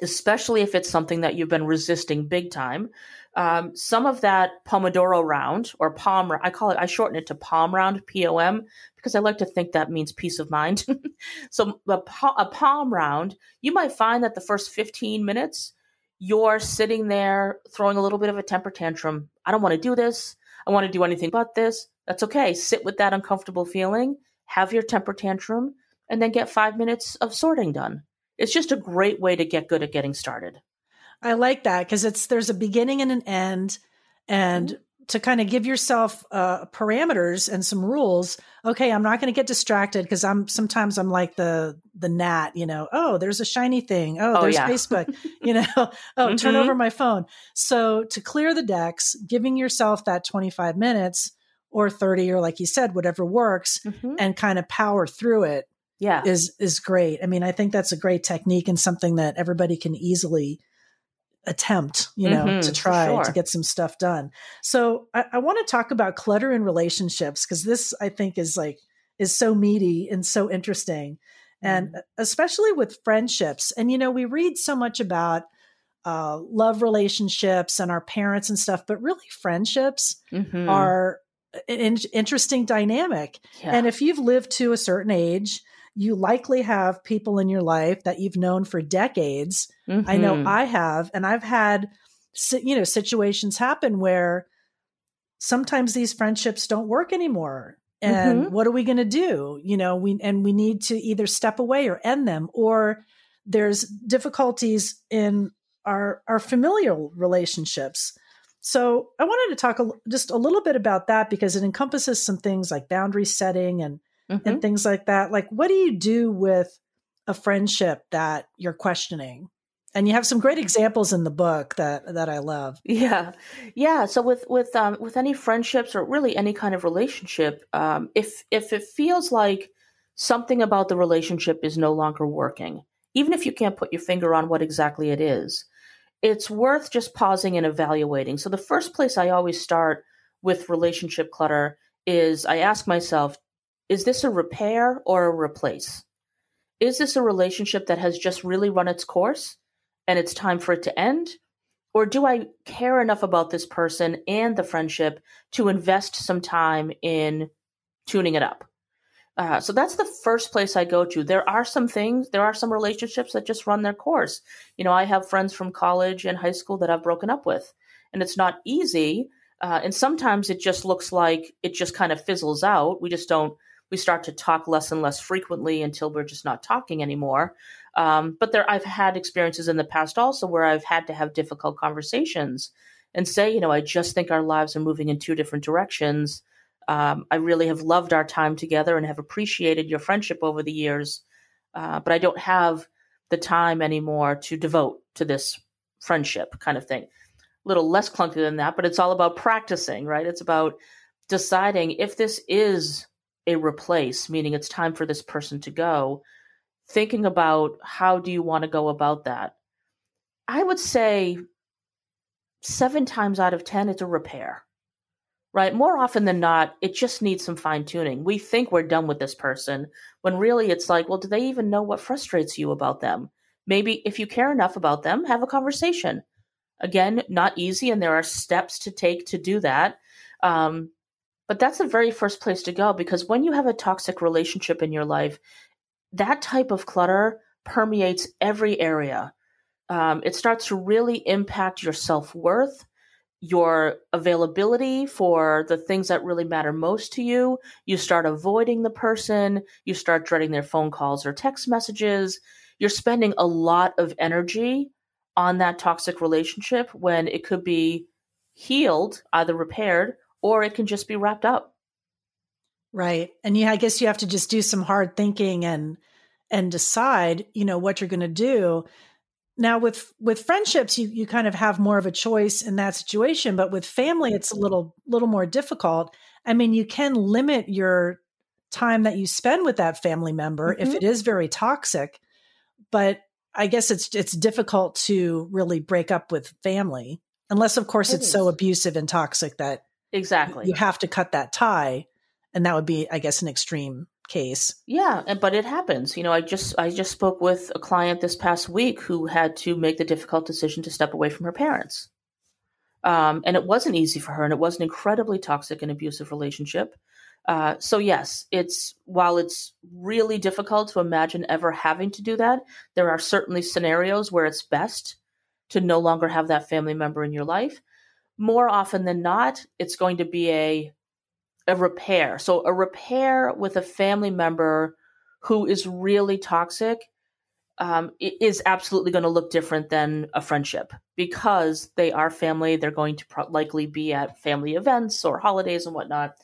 especially if it's something that you've been resisting big time, um, some of that Pomodoro round or Pom, I call it, I shorten it to Pom round, P O M, because I like to think that means peace of mind. *laughs* so a, a Pom round, you might find that the first 15 minutes, you're sitting there throwing a little bit of a temper tantrum. I don't want to do this. I want to do anything but this. That's okay. Sit with that uncomfortable feeling, have your temper tantrum, and then get five minutes of sorting done. It's just a great way to get good at getting started. I like that because it's there's a beginning and an end, and to kind of give yourself uh, parameters and some rules. Okay, I'm not going to get distracted because I'm sometimes I'm like the the gnat, you know. Oh, there's a shiny thing. Oh, Oh, there's yeah. Facebook. *laughs* *laughs* You know. Oh, turn Mhm. over my phone. So to clear the decks, giving yourself that 25 minutes or 30 or like you said, whatever works, Mhm. and kind of power through it Yeah. is is great. I mean, I think that's a great technique and something that everybody can easily attempt, you know, Mhm, to try sure. to get some stuff done. So I, I want to talk about clutter in relationships because this I think is like is so meaty and so interesting. And mm-hmm. especially with friendships. And, you know, we read so much about uh, love relationships and our parents and stuff, but really friendships mm-hmm. are an interesting dynamic. Yeah. And if you've lived to a certain age, you likely have people in your life that you've known for decades. Mm-hmm. I know mm-hmm. I have, and I've had, you know, situations happen where sometimes these friendships don't work anymore. And mm-hmm. what are we going to do? You know, we, and we need to either step away or end them, or there's difficulties in our, our familial relationships. So I wanted to talk a, just a little bit about that because it encompasses some things like boundary setting and mm-hmm. and things like that. Like, what do you do with a friendship that you're questioning? And you have some great examples in the book that that I love. Yeah, yeah. So with with um, with any friendships or really any kind of relationship, um, if if it feels like something about the relationship is no longer working, even if you can't put your finger on what exactly it is, it's worth just pausing and evaluating. So the first place I always start with relationship clutter is I ask myself, is this a repair or a replace? Is this a relationship that has just really run its course and it's time for it to end? Or do I care enough about this person and the friendship to invest some time in tuning it up? Uh, so that's the first place I go to. There are some things, there are some relationships that just run their course. You know, I have friends from college and high school that I've broken up with, and it's not easy. Uh, and sometimes it just looks like it just kind of fizzles out. We just don't we start to talk less and less frequently until we're just not talking anymore. Um, but there, I've had experiences in the past also where I've had to have difficult conversations and say, you know, I just think our lives are moving in two different directions. Um, I really have loved our time together and have appreciated your friendship over the years, uh, but I don't have the time anymore to devote to this friendship kind of thing. A little less clunky than that, but it's all about practicing, right? It's about deciding if this is a replace, meaning it's time for this person to go, thinking about how do you want to go about that. I would say seven times out of 10, it's a repair, right? More often than not, it just needs some fine tuning. We think we're done with this person when really it's like, well, do they even know what frustrates you about them? Maybe if you care enough about them, have a conversation. Again, not easy, and there are steps to take to do that. Um, but that's the very first place to go because when you have a toxic relationship in your life, that type of clutter permeates every area. Um, it starts to really impact your self worth, your availability for the things that really matter most to you. You start avoiding the person, you start dreading their phone calls or text messages. You're spending a lot of energy on that toxic relationship when it could be healed, either repaired or it can just be wrapped up. Right. And yeah, I guess you have to just do some hard thinking and and decide, you know, what you're going to do. Now with with friendships you you kind of have more of a choice in that situation, but with family it's a little little more difficult. I mean, you can limit your time that you spend with that family member mm-hmm. if it is very toxic, but I guess it's it's difficult to really break up with family unless of course it it's is. so abusive and toxic that Exactly. You have to cut that tie. And that would be, I guess, an extreme case. Yeah, but it happens. You know, I just I just spoke with a client this past week who had to make the difficult decision to step away from her parents. Um, and it wasn't easy for her, and it was an incredibly toxic and abusive relationship. Uh, so yes, it's while it's really difficult to imagine ever having to do that, there are certainly scenarios where it's best to no longer have that family member in your life more often than not, it's going to be a a repair. So a repair with a family member who is really toxic um, is absolutely going to look different than a friendship because they are family. They're going to pro- likely be at family events or holidays and whatnot.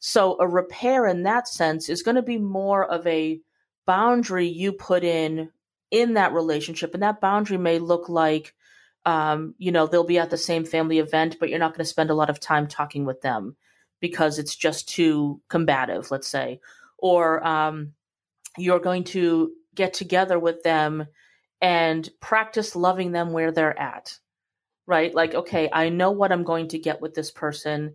So a repair in that sense is going to be more of a boundary you put in in that relationship, and that boundary may look like um, you know, they'll be at the same family event, but you're not going to spend a lot of time talking with them because it's just too combative, let's say. Or um, you're going to get together with them and practice loving them where they're at, right? Like, okay, I know what I'm going to get with this person.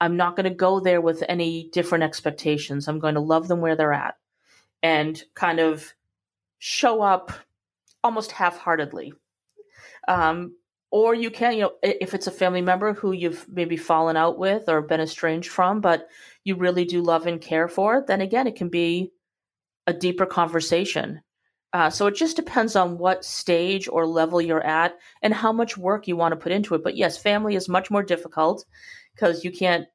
I'm not going to go there with any different expectations. I'm going to love them where they're at and kind of show up almost half heartedly. Um, or you can, you know, if it's a family member who you've maybe fallen out with or been estranged from, but you really do love and care for, then again, it can be a deeper conversation. Uh, so it just depends on what stage or level you're at and how much work you want to put into it. But yes, family is much more difficult because you can't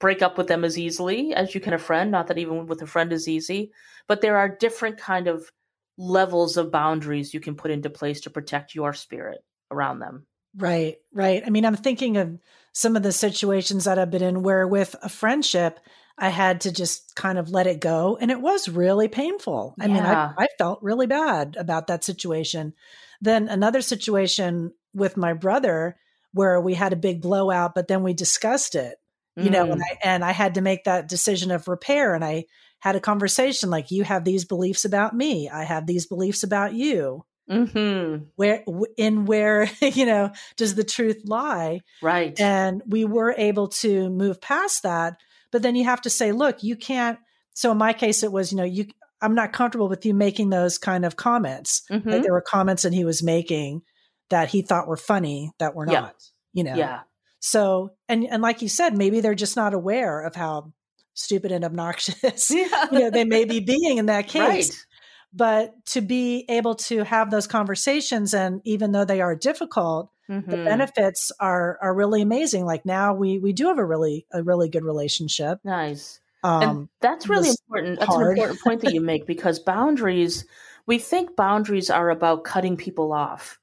break up with them as easily as you can a friend. Not that even with a friend is easy, but there are different kind of levels of boundaries you can put into place to protect your spirit around them. Right, right. I mean, I'm thinking of some of the situations that I've been in where with a friendship, I had to just kind of let it go. And it was really painful. I mean, I, I felt really bad about that situation. Then another situation with my brother where we had a big blowout, but then we discussed it, you mm. know, and mm. I, and I had to make that decision of repair. And I had a conversation like, you have these beliefs about me. I have these beliefs about you. Mm-hmm. Where in where *laughs* you know does the truth lie? Right. And we were able to move past that, but then you have to say, look, you can't. So in my case, it was you know you. I'm not comfortable with you making those kind of comments. Mm-hmm. Like there were comments that he was making that he thought were funny that were not. You know. Yeah. So and and like you said, maybe they're just not aware of how stupid and obnoxious *laughs* *laughs* yeah. you know they may be being in that case. Right but to be able to have those conversations and even though they are difficult mm-hmm. the benefits are are really amazing. Like now we we do have a really a really good relationship. Nice. Um, and that's really important that's hard. an important point that you *laughs* make because boundaries we think boundaries are about cutting people off.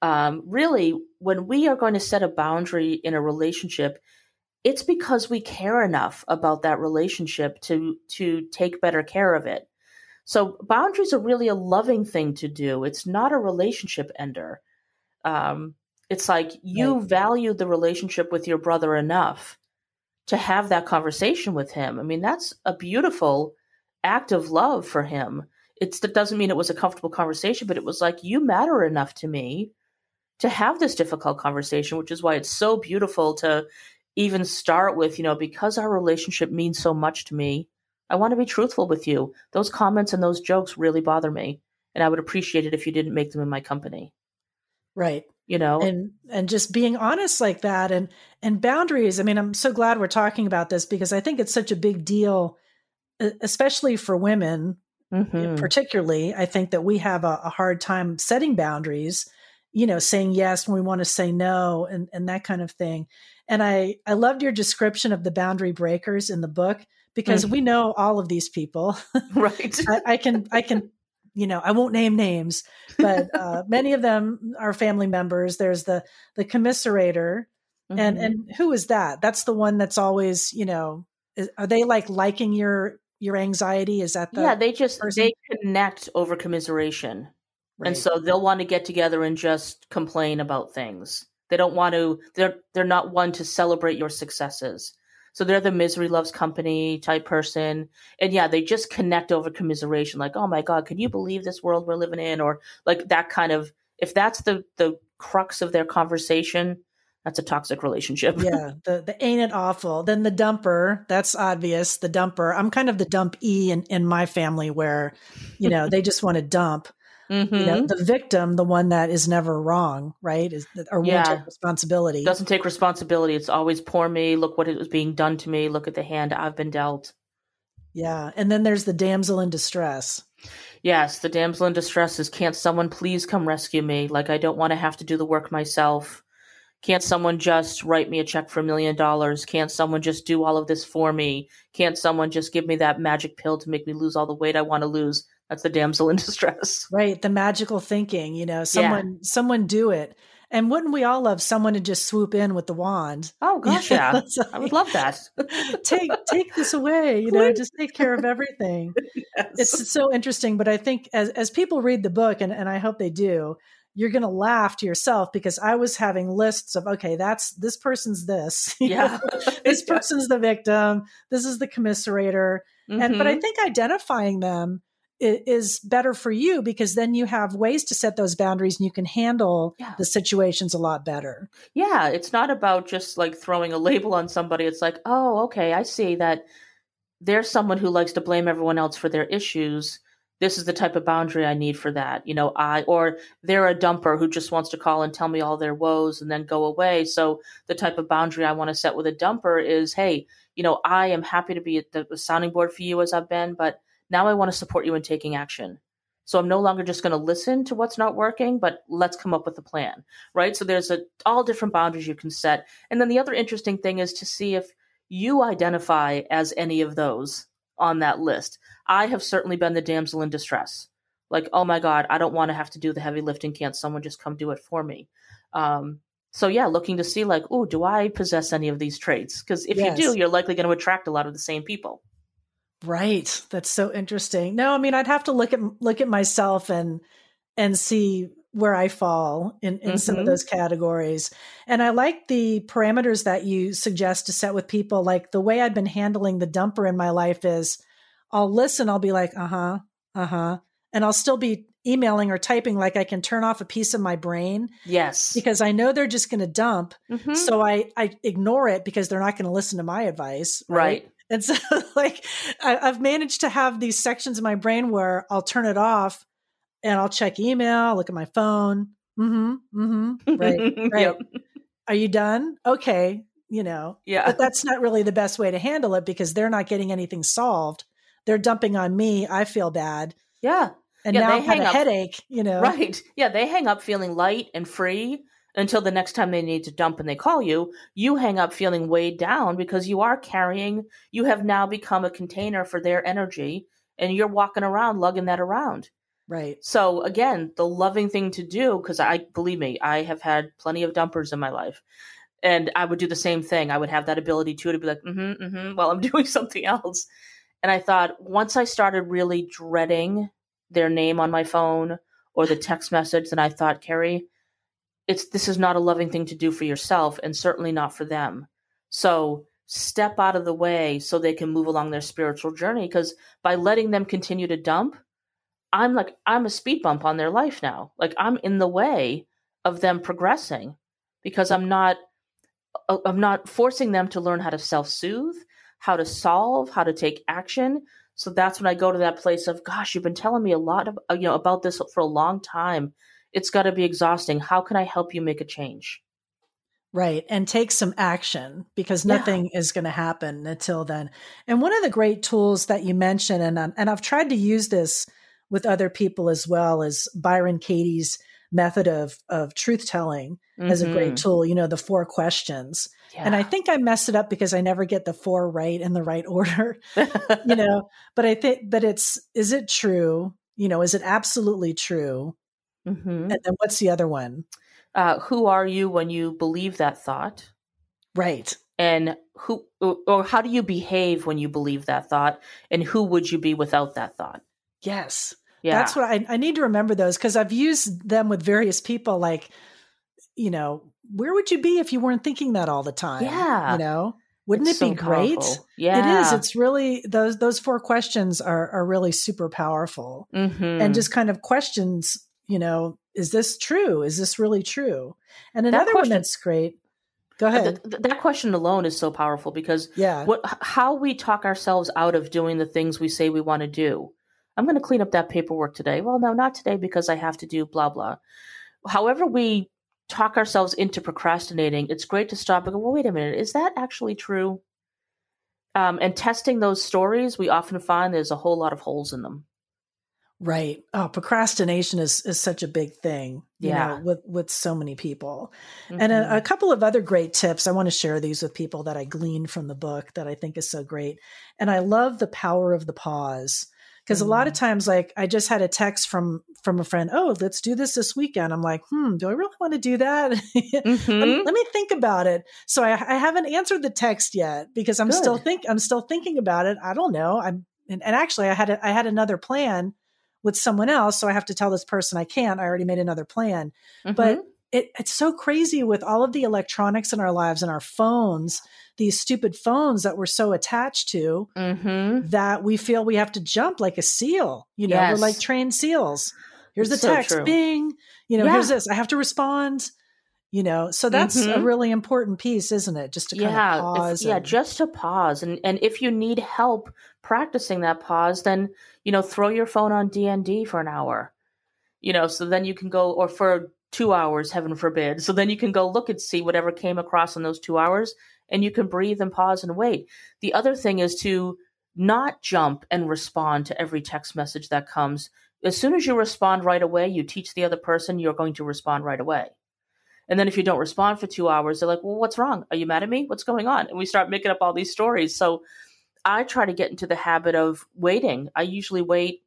Um, really when we are going to set a boundary in a relationship it's because we care enough about that relationship to to take better care of it so boundaries are really a loving thing to do. It's not a relationship ender. Um, it's like you right. value the relationship with your brother enough to have that conversation with him. I mean, that's a beautiful act of love for him. It's, it doesn't mean it was a comfortable conversation, but it was like, you matter enough to me to have this difficult conversation, which is why it's so beautiful to even start with, you know, because our relationship means so much to me, I want to be truthful with you. Those comments and those jokes really bother me, and I would appreciate it if you didn't make them in my company. Right. You know, and and just being honest like that, and and boundaries. I mean, I'm so glad we're talking about this because I think it's such a big deal, especially for women, mm-hmm. particularly. I think that we have a, a hard time setting boundaries. You know, saying yes when we want to say no, and and that kind of thing. And I I loved your description of the boundary breakers in the book because mm-hmm. we know all of these people. *laughs* Right. I, I, can, I can, you know, I won't name names, but *laughs* uh, many of them are family members. There's the the commiserator, mm-hmm. and and who is that? That's the one that's always, you know, is, are they like liking your your anxiety? Is that the yeah? They just person? they connect over commiseration, right. and so they'll want to get together and just complain about things. They don't want to. They're they're not one to celebrate your successes. So they're the misery loves company type person. And yeah, they just connect over commiseration, like, oh my God, can you believe this world we're living in? Or like that kind of if that's the the crux of their conversation, that's a toxic relationship. yeah. *laughs* The the ain't it awful. Then the dumper, that's obvious. The dumper. I'm kind of the dump E in, in my family where, you know, they just want to dump. Mm-hmm. You know, mm-hmm. the victim, the one that is never wrong, right? Is or yeah. won't take responsibility. Doesn't take responsibility. It's always poor me. Look what it was being done to me. Look at the hand I've been dealt. Yeah, and then there's the damsel in distress. Yes, the damsel in distress is can't someone please come rescue me? Like I don't want to have to do the work myself. Can't someone just write me a check for a million dollars? Can't someone just do all of this for me? Can't someone just give me that magic pill to make me lose all the weight I want to lose? That's the damsel in *laughs* distress. Right. The magical thinking, you know, someone, yeah. someone do it. And wouldn't we all love someone to just swoop in with the wand? Oh gosh, yeah, *laughs* like, I would love that. *laughs* take take this away, you know, just take care of everything. yes. It's so interesting, but I think as as people read the book, and and I hope they do, you're going to laugh to yourself because I was having lists of okay, that's this person's this, yeah, this person's the victim, this is the commiserator, mm-hmm. and but I mm-hmm. think identifying them is better for you because then you have ways to set those boundaries and you can handle Yeah. the situations a lot better. Yeah, it's not about just like throwing a label on somebody. It's like, oh, okay, I see that there's someone who likes to blame everyone else for their issues. This is the type of boundary I need for that. You know, I, or they're a dumper who just wants to call and tell me all their woes and then go away. So the type of boundary I want to set with a dumper is, hey, you know, I am happy to be at the sounding board for you as I've been, but now I want to support you in taking action. So I'm no longer just going to listen to what's not working, but let's come up with a plan, right? So there's a, all different boundaries you can set. And then the other interesting thing is to see if you identify as any of those on that list. I have certainly been the damsel in distress. Like, oh my God, I don't want to have to do the heavy lifting. Can't someone just come do it for me? Um, so yeah, looking to see like, oh, do I possess any of these traits? Because if Yes. you do, you're likely going to attract a lot of the same people. Right. That's so interesting. No, I mean, I'd have to look at look at myself and and see where I fall in, in some of Mhm. those categories. And I like the parameters that you suggest to set with people. Like the way I've been handling the dumper in my life is I'll listen, I'll be like, uh-huh, uh-huh. And I'll still be emailing or typing like I can turn off a piece of my brain Yes. because I know they're just gonna dump. Mhm. So I I ignore it because they're not going to listen to my advice. right. And so, *laughs* like, I, I've managed to have these sections in my brain where I'll turn it off and I'll check email, look at my phone. Mm-hmm. Mm-hmm. Right. *laughs* Right. Yep. Are you done? Okay. You know, Yeah. but that's not really the best way to handle it because they're not getting anything solved. They're dumping on me. I feel bad. yeah. And Yeah, now had hang a up- headache, you know. Right. Yeah, they hang up feeling light and free until the next time they need to dump and they call you. You hang up feeling weighed down because you are carrying, you have now become a container for their energy and you're walking around lugging that around. Right. So again, the loving thing to do, because I believe me, I have had plenty of dumpers in my life. And I would do the same thing. I would have that ability too to be like, mm-hmm, mm-hmm, *laughs* while I'm doing something else. And I thought once I started really dreading their name on my phone or the text message, then I thought, Kerri, it's this is not a loving thing to do for yourself and certainly not for them. So step out of the way so they can move along their spiritual journey. Because by letting them continue to dump, I'm like I'm a speed bump on their life now. Like I'm in the way of them progressing because I'm not uh, I'm not forcing them to learn how to self-soothe, how to solve, how to take action. So that's when I go to that place of gosh, you've been telling me a lot of you know about this for a long time. It's got to be exhausting. How can I help you make a change? Right. And take some action because Yeah. nothing is going to happen until then. And one of the great tools that you mentioned, and, um, and I've tried to use this with other people as well, is Byron Katie's method of, of truth telling as a great Mhm. tool, you know, the four questions. And I think I mess it up because I never get the four right in the right *laughs* order, *laughs* you know, but I think, but it's, is it true? You know, is it absolutely true? Mhm. And then what's the other one? uh, who are you when you believe that thought? Right. and who or, how do you behave when you believe that thought and who would you be without that thought Yes. yeah That's what I, I need to remember those because I've used them with various people. Like, you know, where would you be if you weren't thinking that all the time? Yeah. You know, wouldn't It's it be so great? powerful. yeah It is. It's really those those four questions are are really super powerful Mhm. and just kind of questions. You know, is this true? Is this really true? And That another one that's great. Go ahead. th- that question alone is so powerful because yeah. what how we talk ourselves out of doing the things we say we want to do i'm going to clean up that paperwork today well no not today because i have to do blah blah however we talk ourselves into procrastinating it's great to stop and go well wait a minute is that actually true um, and testing those stories we often find there's a whole lot of holes in them Right. Oh, procrastination is is such a big thing. You Yeah. know, with with so many people. And Mhm. a, a couple of other great tips. I want to share these with people that I gleaned from the book that I think is so great. And I love the power of the pause because a lot of times, like I just had a text from from a friend. Oh, let's do this this weekend. I'm like, hmm, do I really want to do that? *laughs* let, me, Mhm. let me think about it. So I, I haven't answered the text yet because I'm still think I'm still thinking about it. I don't know. I'm and, and actually I had a, I had another plan with someone else, so I have to tell this person I can't. I already made another plan Mhm. but it, it's so crazy with all of the electronics in our lives and our phones, these stupid phones that we're so attached to Mm-hmm. that we feel we have to jump like a seal. You know, Yes. we're like trained seals. Here's the so text, true. bing. You know, Yeah. here's this. I have to respond. You know, so that's a Mhm. really important piece, isn't it? Just to kind yeah, of if- pause. yeah, just to pause, and and if you need help practicing that pause, then you know throw your phone on DND for an hour, you know, so then you can go or for two hours, heaven forbid, so then you can go look and see whatever came across in those two hours, and you can breathe and pause and wait. The other thing is to not jump and respond to every text message that comes. As soon as you respond right away, you teach the other person you're going to respond right away. And then if you don't respond for two hours, they're like, well, what's wrong? Are you mad at me? What's going on? And we start making up all these stories. So I try to get into the habit of waiting. I usually wait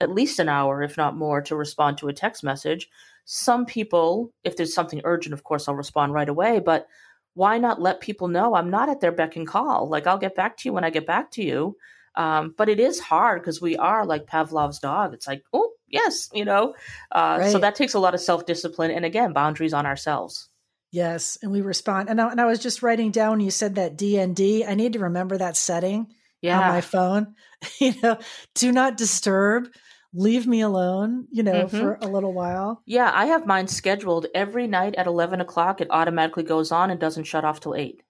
at least an hour, if not more, to respond to a text message. Some people, if there's something urgent, of course, I'll respond right away. But why not let people know I'm not at their beck and call? Like, I'll get back to you when I get back to you. Um, but it is hard because we are like Pavlov's dog. It's like, oh, yes, you know. Uh, So that takes a lot of self discipline and, again, boundaries on ourselves. Yes, and we respond. And I, and I was just writing down you said that DND. I need to remember that setting Yeah. on my phone. *laughs* you know, do not disturb. Leave me alone. You know, Mhm. for a little while. Yeah, I have mine scheduled every night at 11 o'clock. It automatically goes on and doesn't shut off till 8.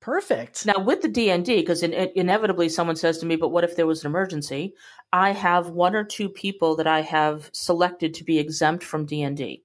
Perfect. Now, with the DND, because in, inevitably someone says to me, but what if there was an emergency? I have one or two people that I have selected to be exempt from DND.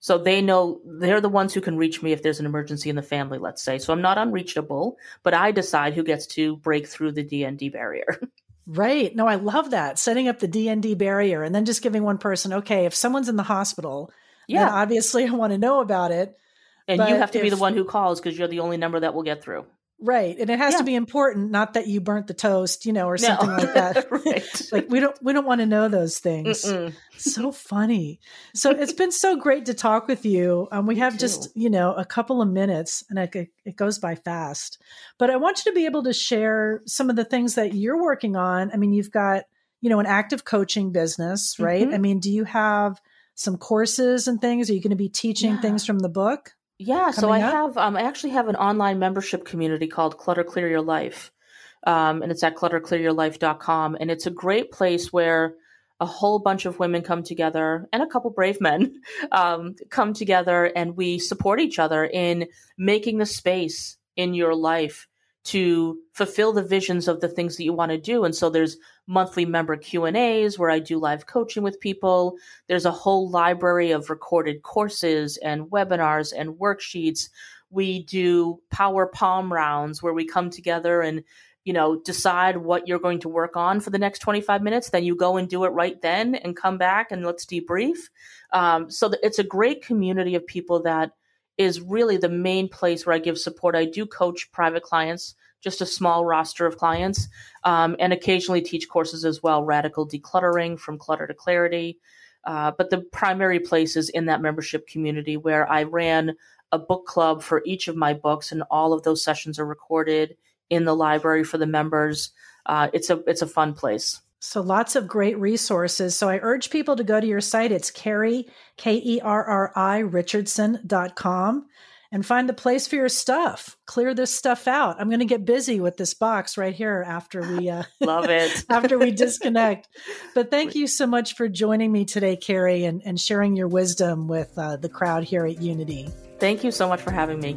So they know they're the ones who can reach me if there's an emergency in the family, let's say. So I'm not unreachable, but I decide who gets to break through the DND barrier. *laughs* Right. No, I love that. Setting up the DND barrier and then just giving one person, okay, if someone's in the hospital, then yeah. obviously I want to know about it. And you have to be the one who calls because you're the only number that will get through. Right. And it has Yeah. to be important, not that you burnt the toast, you know, or No. something like that. *laughs* right. like we don't we don't want to know those things. Mm-mm. so funny. So it's been so great to talk with you. Um, we have just you know a couple of minutes, and it, it goes by fast. But I want you to be able to share some of the things that you're working on. I mean, you've got you know an active coaching business, right? Mhm. I mean, do you have some courses and things? Are you going to be teaching Yeah. things from the book? Yeah, so I up? have um, I actually have an online membership community called Clutter Clear Your Life. Um, and it's at clutterclearyourlife.com. And it's a great place where a whole bunch of women come together and a couple brave men *laughs* um, come together and we support each other in making the space in your life to fulfill the visions of the things that you want to do. And so there's monthly member q&a's where i do live coaching with people. There's a whole library of recorded courses and webinars and worksheets. We do power pom rounds where we come together and you know decide what you're going to work on for the next 25 minutes. Then you go and do it right then and come back and let's debrief. Um, so it's a great community of people that is really the main place where i give support i do coach private clients just a small roster of clients um, and occasionally teach courses as well radical decluttering from clutter to clarity uh, but the primary place is in that membership community where i ran a book club for each of my books and all of those sessions are recorded in the library for the members. Uh, it's a it's a fun place. So lots of great resources. So I urge people to go to your site. It's Kerri, K E R R I, Richardson.com and find the place for your stuff. Clear this stuff out. I'm going to get busy with this box right here after we, uh, *laughs* Love it. *laughs* after we disconnect. But thank you so much for joining me today, Kerri, and, and sharing your wisdom with uh, the crowd here at Unity. Thank you so much for having me.